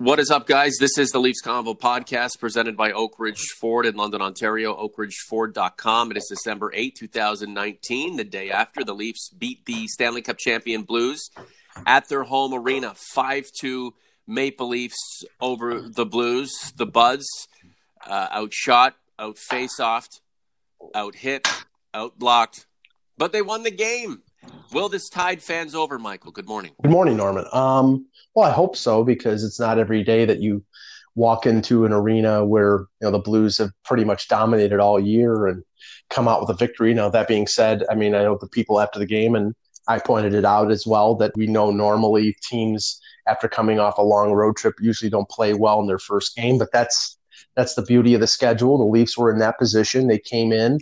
What is up, guys? This is the Leafs Convo podcast presented by Oak Ridge Ford in London, Ontario, oakridgeford.com. It is December 8, 2019, the day after the Leafs beat the Stanley Cup champion Blues at their home arena, 5 2 Maple Leafs over the Blues. The Buds uh, outshot, out face offed, out hit, out blocked, but they won the game. Will this tide fans over, Michael? Good morning. Good morning, Norman. Um, well, I hope so because it's not every day that you walk into an arena where you know the Blues have pretty much dominated all year and come out with a victory. Now that being said, I mean I know the people after the game and I pointed it out as well that we know normally teams after coming off a long road trip usually don't play well in their first game, but that's that's the beauty of the schedule. The Leafs were in that position. They came in.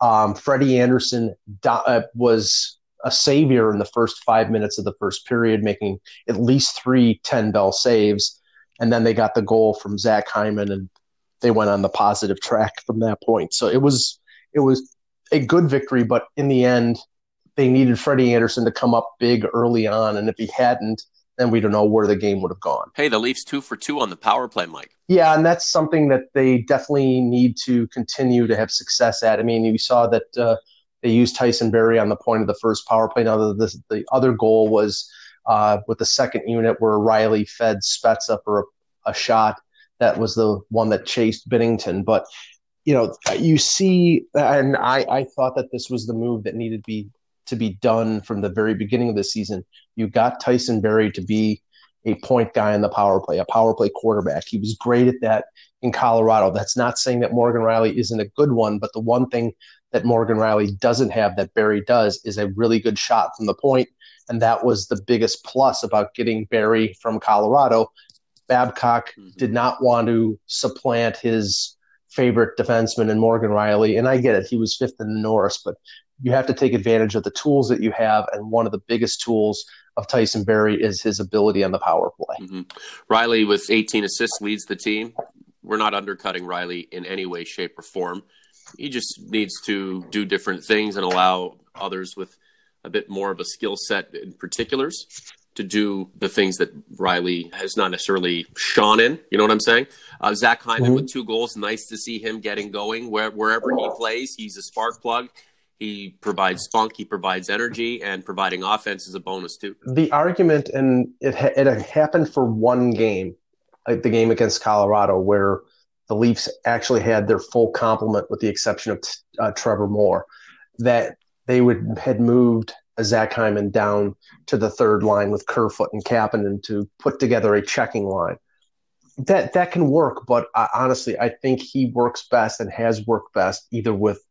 Um, Freddie Andersen do- uh, was a savior in the first five minutes of the first period, making at least three 10 bell saves. And then they got the goal from Zach Hyman and they went on the positive track from that point. So it was it was a good victory, but in the end, they needed Freddie Andersen to come up big early on. And if he hadn't, then we don't know where the game would have gone. Hey, the Leafs two for two on the power play, Mike. Yeah, and that's something that they definitely need to continue to have success at. I mean, you saw that uh, they used Tyson Barrie on the point of the first power play. Now, the, the other goal was uh, with the second unit where Rielly fed Spezza for a, a shot. That was the one that chased Binnington. But, you know, you see, and I, I thought that this was the move that needed to be to be done from the very beginning of the season. You got Tyson Barrie to be a point guy in the power play, a power play quarterback. He was great at that in Colorado. That's not saying that Morgan Rielly isn't a good one, but the one thing that Morgan Rielly doesn't have that Barrie does is a really good shot from the point, and that was the biggest plus about getting Barrie from Colorado. Babcock mm-hmm. did not want to supplant his favorite defenseman in Morgan Rielly, and I get it; he was fifth in the Norris, but you have to take advantage of the tools that you have, and one of the biggest tools of Tyson Barrie is his ability on the power play. Mm-hmm. Rielly with 18 assists leads the team. We're not undercutting Rielly in any way, shape, or form he just needs to do different things and allow others with a bit more of a skill set in particulars to do the things that Rielly has not necessarily shone in. You know what I'm saying? Uh, Zach Hyman mm-hmm. with two goals. Nice to see him getting going where, wherever he plays. He's a spark plug. He provides spunk. He provides energy, and providing offense is a bonus too. The argument, and it ha- it happened for one game, like the game against Colorado, where the Leafs actually had their full complement, with the exception of uh, Trevor Moore, that they would had moved Zach Hyman down to the third line with Kerfoot and Kapanen to put together a checking line. That that can work, but honestly, I think he works best and has worked best either with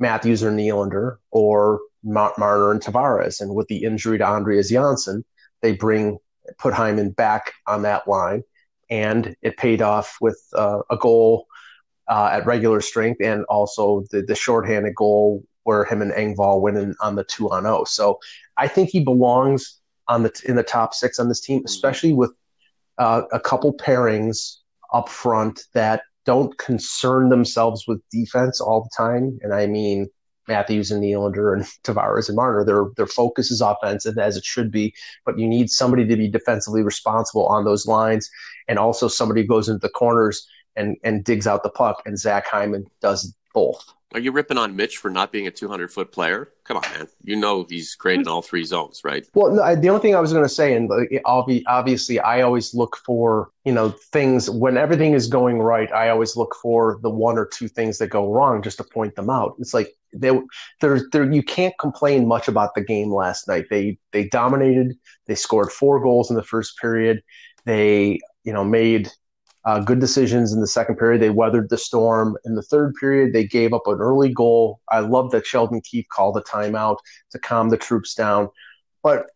Matthews or Nylander or Marner and Tavares. And with the injury to Andreas Johnsson, they bring put Hyman back on that line and it paid off with uh, a goal uh, at regular strength and also the, the shorthanded goal where him and Engvall went in on the two on zero. Oh. So I think he belongs on the in the top six on this team, especially with uh, a couple pairings up front that don't concern themselves with defense all the time. And I mean Matthews and Nylander and Tavares and Marner. Their their focus is offensive as it should be, but you need somebody to be defensively responsible on those lines, and also somebody who goes into the corners and and digs out the puck. And Zach Hyman does both. Are you ripping on Mitch for not being a 200 foot player? Come on, man. You know he's great in all three zones, right? Well, no, the only thing I was going to say, and obviously, I always look for you know things when everything is going right. I always look for the one or two things that go wrong just to point them out. It's like they, there, there, you can't complain much about the game last night. They they dominated. They scored four goals in the first period. They you know made uh, good decisions in the second period. They weathered the storm. In the third period, they gave up an early goal. I love that Sheldon Keefe called a timeout to calm the troops down. But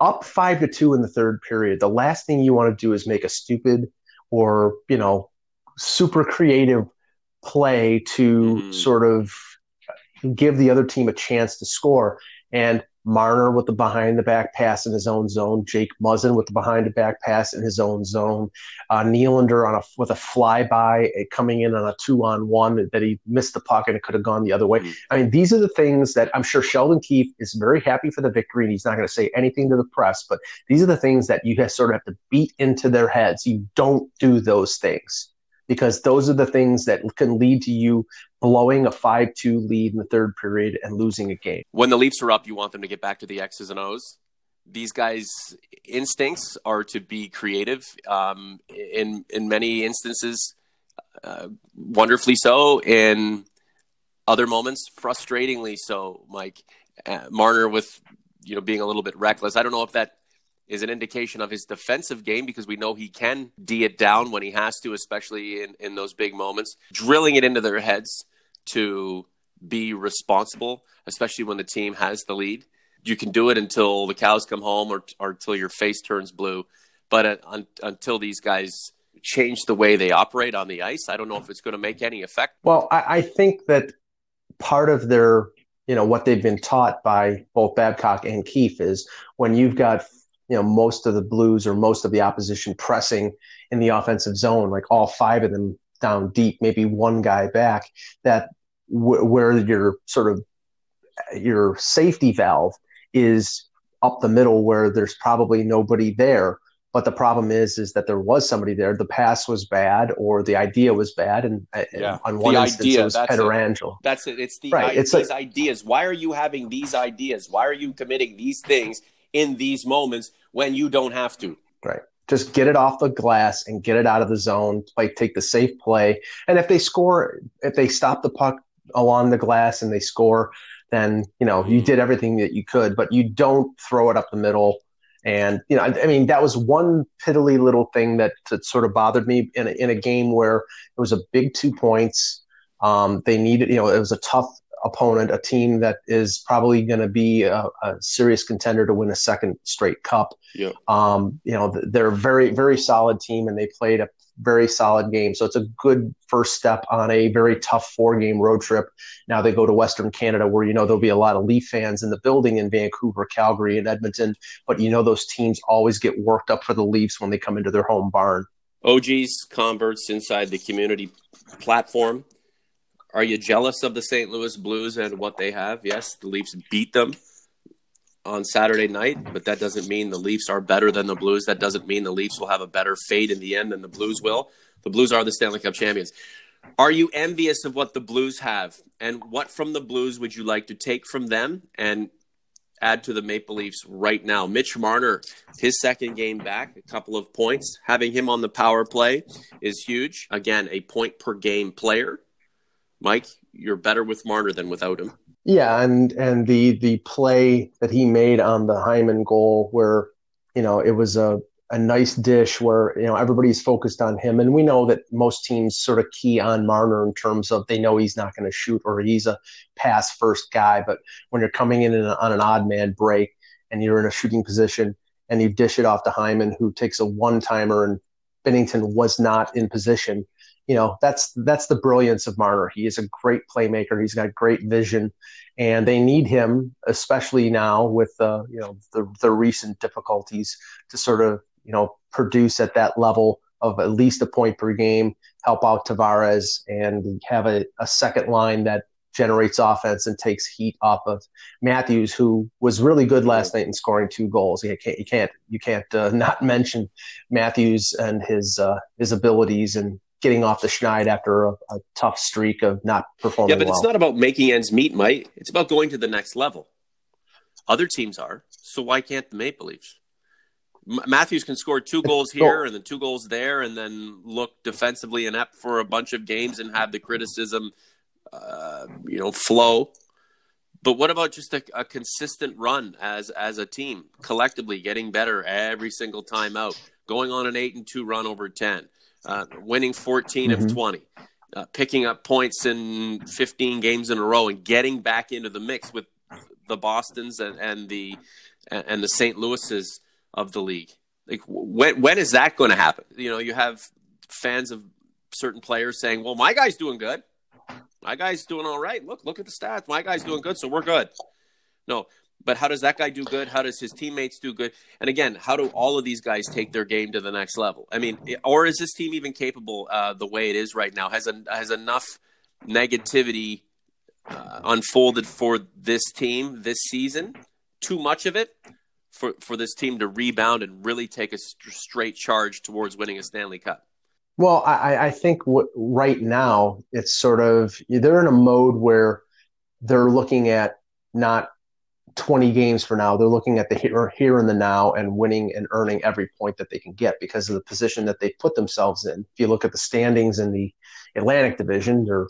up five to two in the third period, the last thing you want to do is make a stupid or, you know, super creative play to mm-hmm. sort of give the other team a chance to score. And Marner with the behind the back pass in his own zone, Jake Muzzin with the behind the back pass in his own zone, uh, Nylander on a with a flyby uh, coming in on a two on one that he missed the puck and it could have gone the other way. Mm-hmm. I mean, these are the things that I'm sure Sheldon Keefe is very happy for the victory and he's not going to say anything to the press, but these are the things that you have sort of have to beat into their heads. You don't do those things because those are the things that can lead to you blowing a 5-2 lead in the third period and losing a game. When the Leafs are up, you want them to get back to the X's and O's. These guys' instincts are to be creative. Um, in in many instances, uh, wonderfully so. In other moments, frustratingly so. Mike uh, Marner with you know being a little bit reckless. I don't know if that is an indication of his defensive game because we know he can D it down when he has to, especially in, in those big moments. Drilling it into their heads to be responsible, especially when the team has the lead. You can do it until the cows come home or, or until your face turns blue. But uh, un, until these guys change the way they operate on the ice, I don't know if it's going to make any effect. Well, I, I think that part of their you know what they've been taught by both Babcock and Keefe is when you've got you know most of the Blues or most of the opposition pressing in the offensive zone, like all five of them down deep, maybe one guy back. That w- where your sort of your safety valve is up the middle, where there's probably nobody there. But the problem is, is that there was somebody there. The pass was bad, or the idea was bad, and, uh, yeah. on one the instance idea, it was. It. That's it. It's the right. I- it's these ideas. Why are you having these ideas? Why are you committing these things in these moments when you don't have to. Right. Just get it off the glass and get it out of the zone. Play, take the safe play. And if they score, if they stop the puck along the glass and they score, then you know you did everything that you could. But you don't throw it up the middle. And you know, I, I mean, that was one piddly little thing that, that sort of bothered me in a, in a game where it was a big two points. Um, they needed, you know, it was a tough opponent, a team that is probably going to be a, a, serious contender to win a second straight cup. Yeah. Um, you know, they're a very, very solid team and they played a very solid game. So it's a good first step on a very tough four game road trip. Now they go to Western Canada where, you know, there'll be a lot of Leaf fans in the building in Vancouver, Calgary, and Edmonton. But, you know, those teams always get worked up for the Leafs when they come into their home barn. OGs, converts inside the community platform are you jealous of the St. Louis Blues and what they have? Yes, the Leafs beat them on Saturday night, but that doesn't mean the Leafs are better than the Blues. That doesn't mean the Leafs will have a better fate in the end than the Blues will. The Blues are the Stanley Cup champions. Are you envious of what the Blues have? And what from the Blues would you like to take from them and add to the Maple Leafs right now? Mitch Marner, his second game back, a couple of points. Having him on the power play is huge. Again, a point per game player. Mike, you're better with Marner than without him. Yeah, and and the the play that he made on the Hyman goal, where you know it was a a nice dish where you know everybody's focused on him, and we know that most teams sort of key on Marner in terms of they know he's not going to shoot or he's a pass first guy. But when you're coming in on an odd man break and you're in a shooting position and you dish it off to Hyman, who takes a one timer, and Binnington was not in position you know that's that's the brilliance of Marner. He is a great playmaker. He's got great vision, and they need him, especially now with uh, you know the the recent difficulties, to sort of you know produce at that level of at least a point per game, help out Tavares, and have a, a second line that generates offense and takes heat off of Matthews, who was really good last night in scoring two goals. You can't you can't you can't uh, not mention Matthews and his uh, his abilities and getting off the schneid after a, a tough streak of not performing. Yeah, but well. it's not about making ends meet, Mike. It's about going to the next level. Other teams are, so why can't the Maple Leafs? M- Matthews can score two goals here and then two goals there, and then look defensively inept for a bunch of games and have the criticism, uh, you know, flow. But what about just a, a, consistent run as as a team, collectively getting better every single time out, going on an eight and two run over ten? Uh, winning 14 mm-hmm. of 20, uh, picking up points in 15 games in a row, and getting back into the mix with the Boston's and, and the and the St. Louis's of the league. Like when when is that going to happen? You know, you have fans of certain players saying, "Well, my guy's doing good. My guy's doing all right. Look, look at the stats. My guy's doing good, so we're good." No, But how does that guy do good? How does his teammates do good? And again, how do all of these guys take their game to the next level? I mean, or is this team even capable uh, the way it is right now? Has a, has enough negativity uh, unfolded for this team this season? Too much of it for for this team to rebound and really take a st- straight charge towards winning a Stanley Cup. Well, I, I think what, right now it's sort of they're in a mode where they're looking at not 20 games for now. They're looking at the here, here and the now and winning and earning every point that they can get because of the position that they put themselves in. If you look at the standings in the Atlantic Division, they're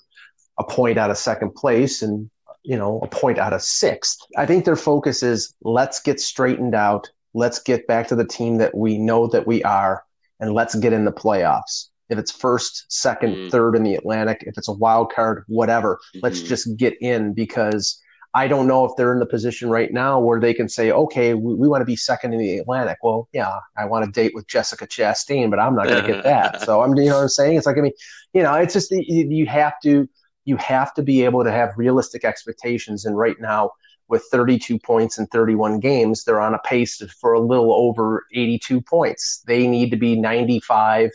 a point out of second place and you know a point out of sixth. I think their focus is let's get straightened out. Let's get back to the team that we know that we are, and let's get in the playoffs. If it's first, 2nd mm-hmm. third in the Atlantic, if it's a wild card, whatever, mm-hmm. let's just get in because I don't know if they're in the position right now where they can say, okay, we, we want to be second in the Atlantic. Well, yeah, I want to date with Jessica Chastain, but I'm not going to get that. So I'm, you know what I'm saying? It's like, I mean, you know, it's just, you, you have to, you have to be able to have realistic expectations. And right now, with 32 points in 31 games, they're on a pace for a little over 82 points. They need to be 95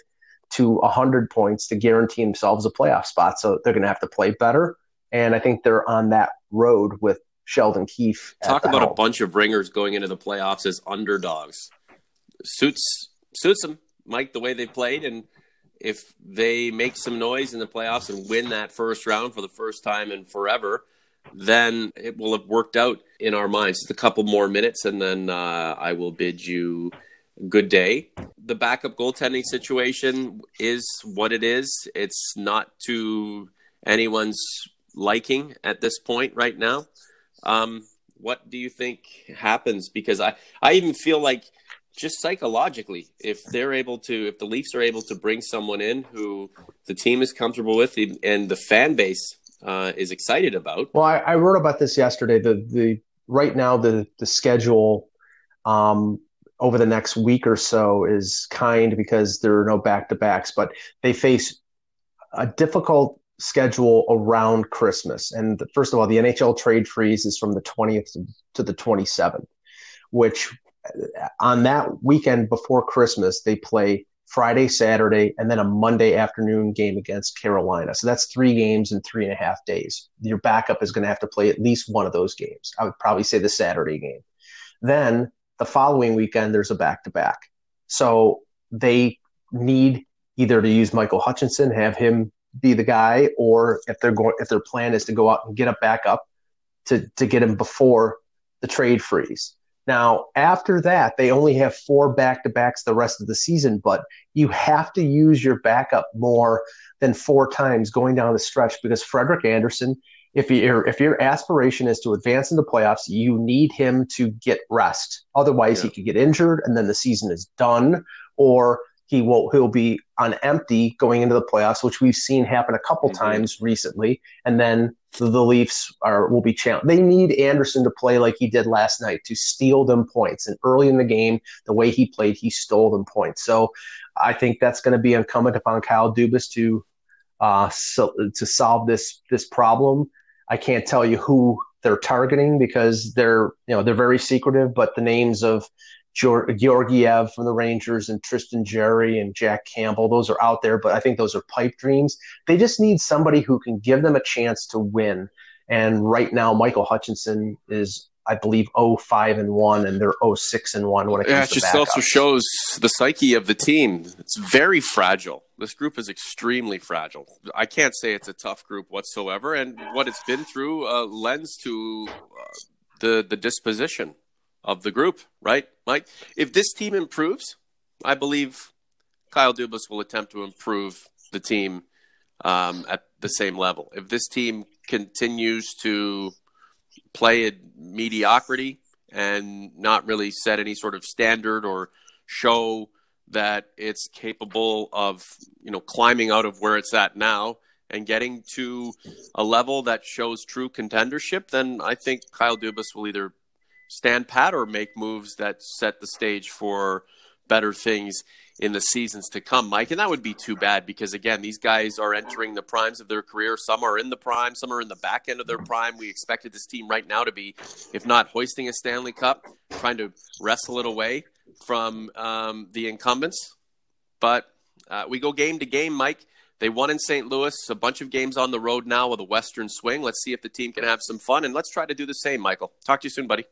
to 100 points to guarantee themselves a playoff spot. So they're going to have to play better. And I think they're on that road with Sheldon Keefe. Talk about helm. a bunch of ringers going into the playoffs as underdogs. Suits suits them, Mike, the way they played, and if they make some noise in the playoffs and win that first round for the first time in forever, then it will have worked out in our minds. Just a couple more minutes, and then uh, I will bid you good day. The backup goaltending situation is what it is. It's not to anyone's liking at this point right now. Um, what do you think happens? Because I, I even feel like just psychologically, if they're able to, if the Leafs are able to bring someone in who the team is comfortable with and the fan base uh, is excited about. Well, I, I, wrote about this yesterday. The the right now the the schedule um, over the next week or so is kind because there are no back to backs, but they face a difficult schedule around Christmas. And first of all, the NHL trade freeze is from the 20th to the 27th, which uh, on that weekend before Christmas, they play Friday, Saturday, and then a Monday afternoon game against Carolina. So that's three games in three and a half days. Your backup is going to have to play at least one of those games. I would probably say the Saturday game. Then the following weekend, there's a back to back. So they need either to use Michael Hutchinson, have him be the guy, or if they're going, if their plan is to go out and get a backup to to get him before the trade freeze. Now, after that, they only have four back to backs the rest of the season, but you have to use your backup more than four times going down the stretch because Frederik Andersen, if your if your aspiration is to advance in the playoffs, you need him to get rest. Otherwise, yeah. he could get injured and then the season is done, or he will he'll be on empty going into the playoffs, which we've seen happen a couple mm-hmm. times recently. And then the, the Leafs are will be challenged. They need Andersen to play like he did last night to steal them points. And early in the game, the way he played, he stole them points. So I think that's going to be incumbent upon Kyle Dubas to uh, so, to solve this this problem. I can't tell you who they're targeting because they're you know they're very secretive, but the names of Georgiev from the Rangers and Tristan Jarry and Jack Campbell. Those are out there, but I think those are pipe dreams. They just need somebody who can give them a chance to win. And right now, Michael Hutchinson is, I believe, 05 and 1, and they're 06 and 1 when it comes yeah, it just also shows the psyche of the team. It's very fragile. This group is extremely fragile. I can't say it's a tough group whatsoever. And what it's been through uh, lends to uh, the, the disposition of the group, right, Mike? If this team improves, I believe Kyle Dubas will attempt to improve the team um, at the same level. If this team continues to play at mediocrity and not really set any sort of standard or show that it's capable of, you know, climbing out of where it's at now and getting to a level that shows true contendership, then I think Kyle Dubas will either stand pat or make moves that set the stage for better things in the seasons to come, Mike. And that would be too bad because, again, these guys are entering the primes of their career. Some are in the prime, some are in the back end of their prime. We expected this team right now to be, if not hoisting a Stanley Cup, trying to wrestle it away from um, the incumbents. But uh, we go game to game, Mike. They won in St. Louis, a bunch of games on the road now with a Western swing. Let's see if the team can have some fun, and let's try to do the same, Michael. Talk to you soon, buddy.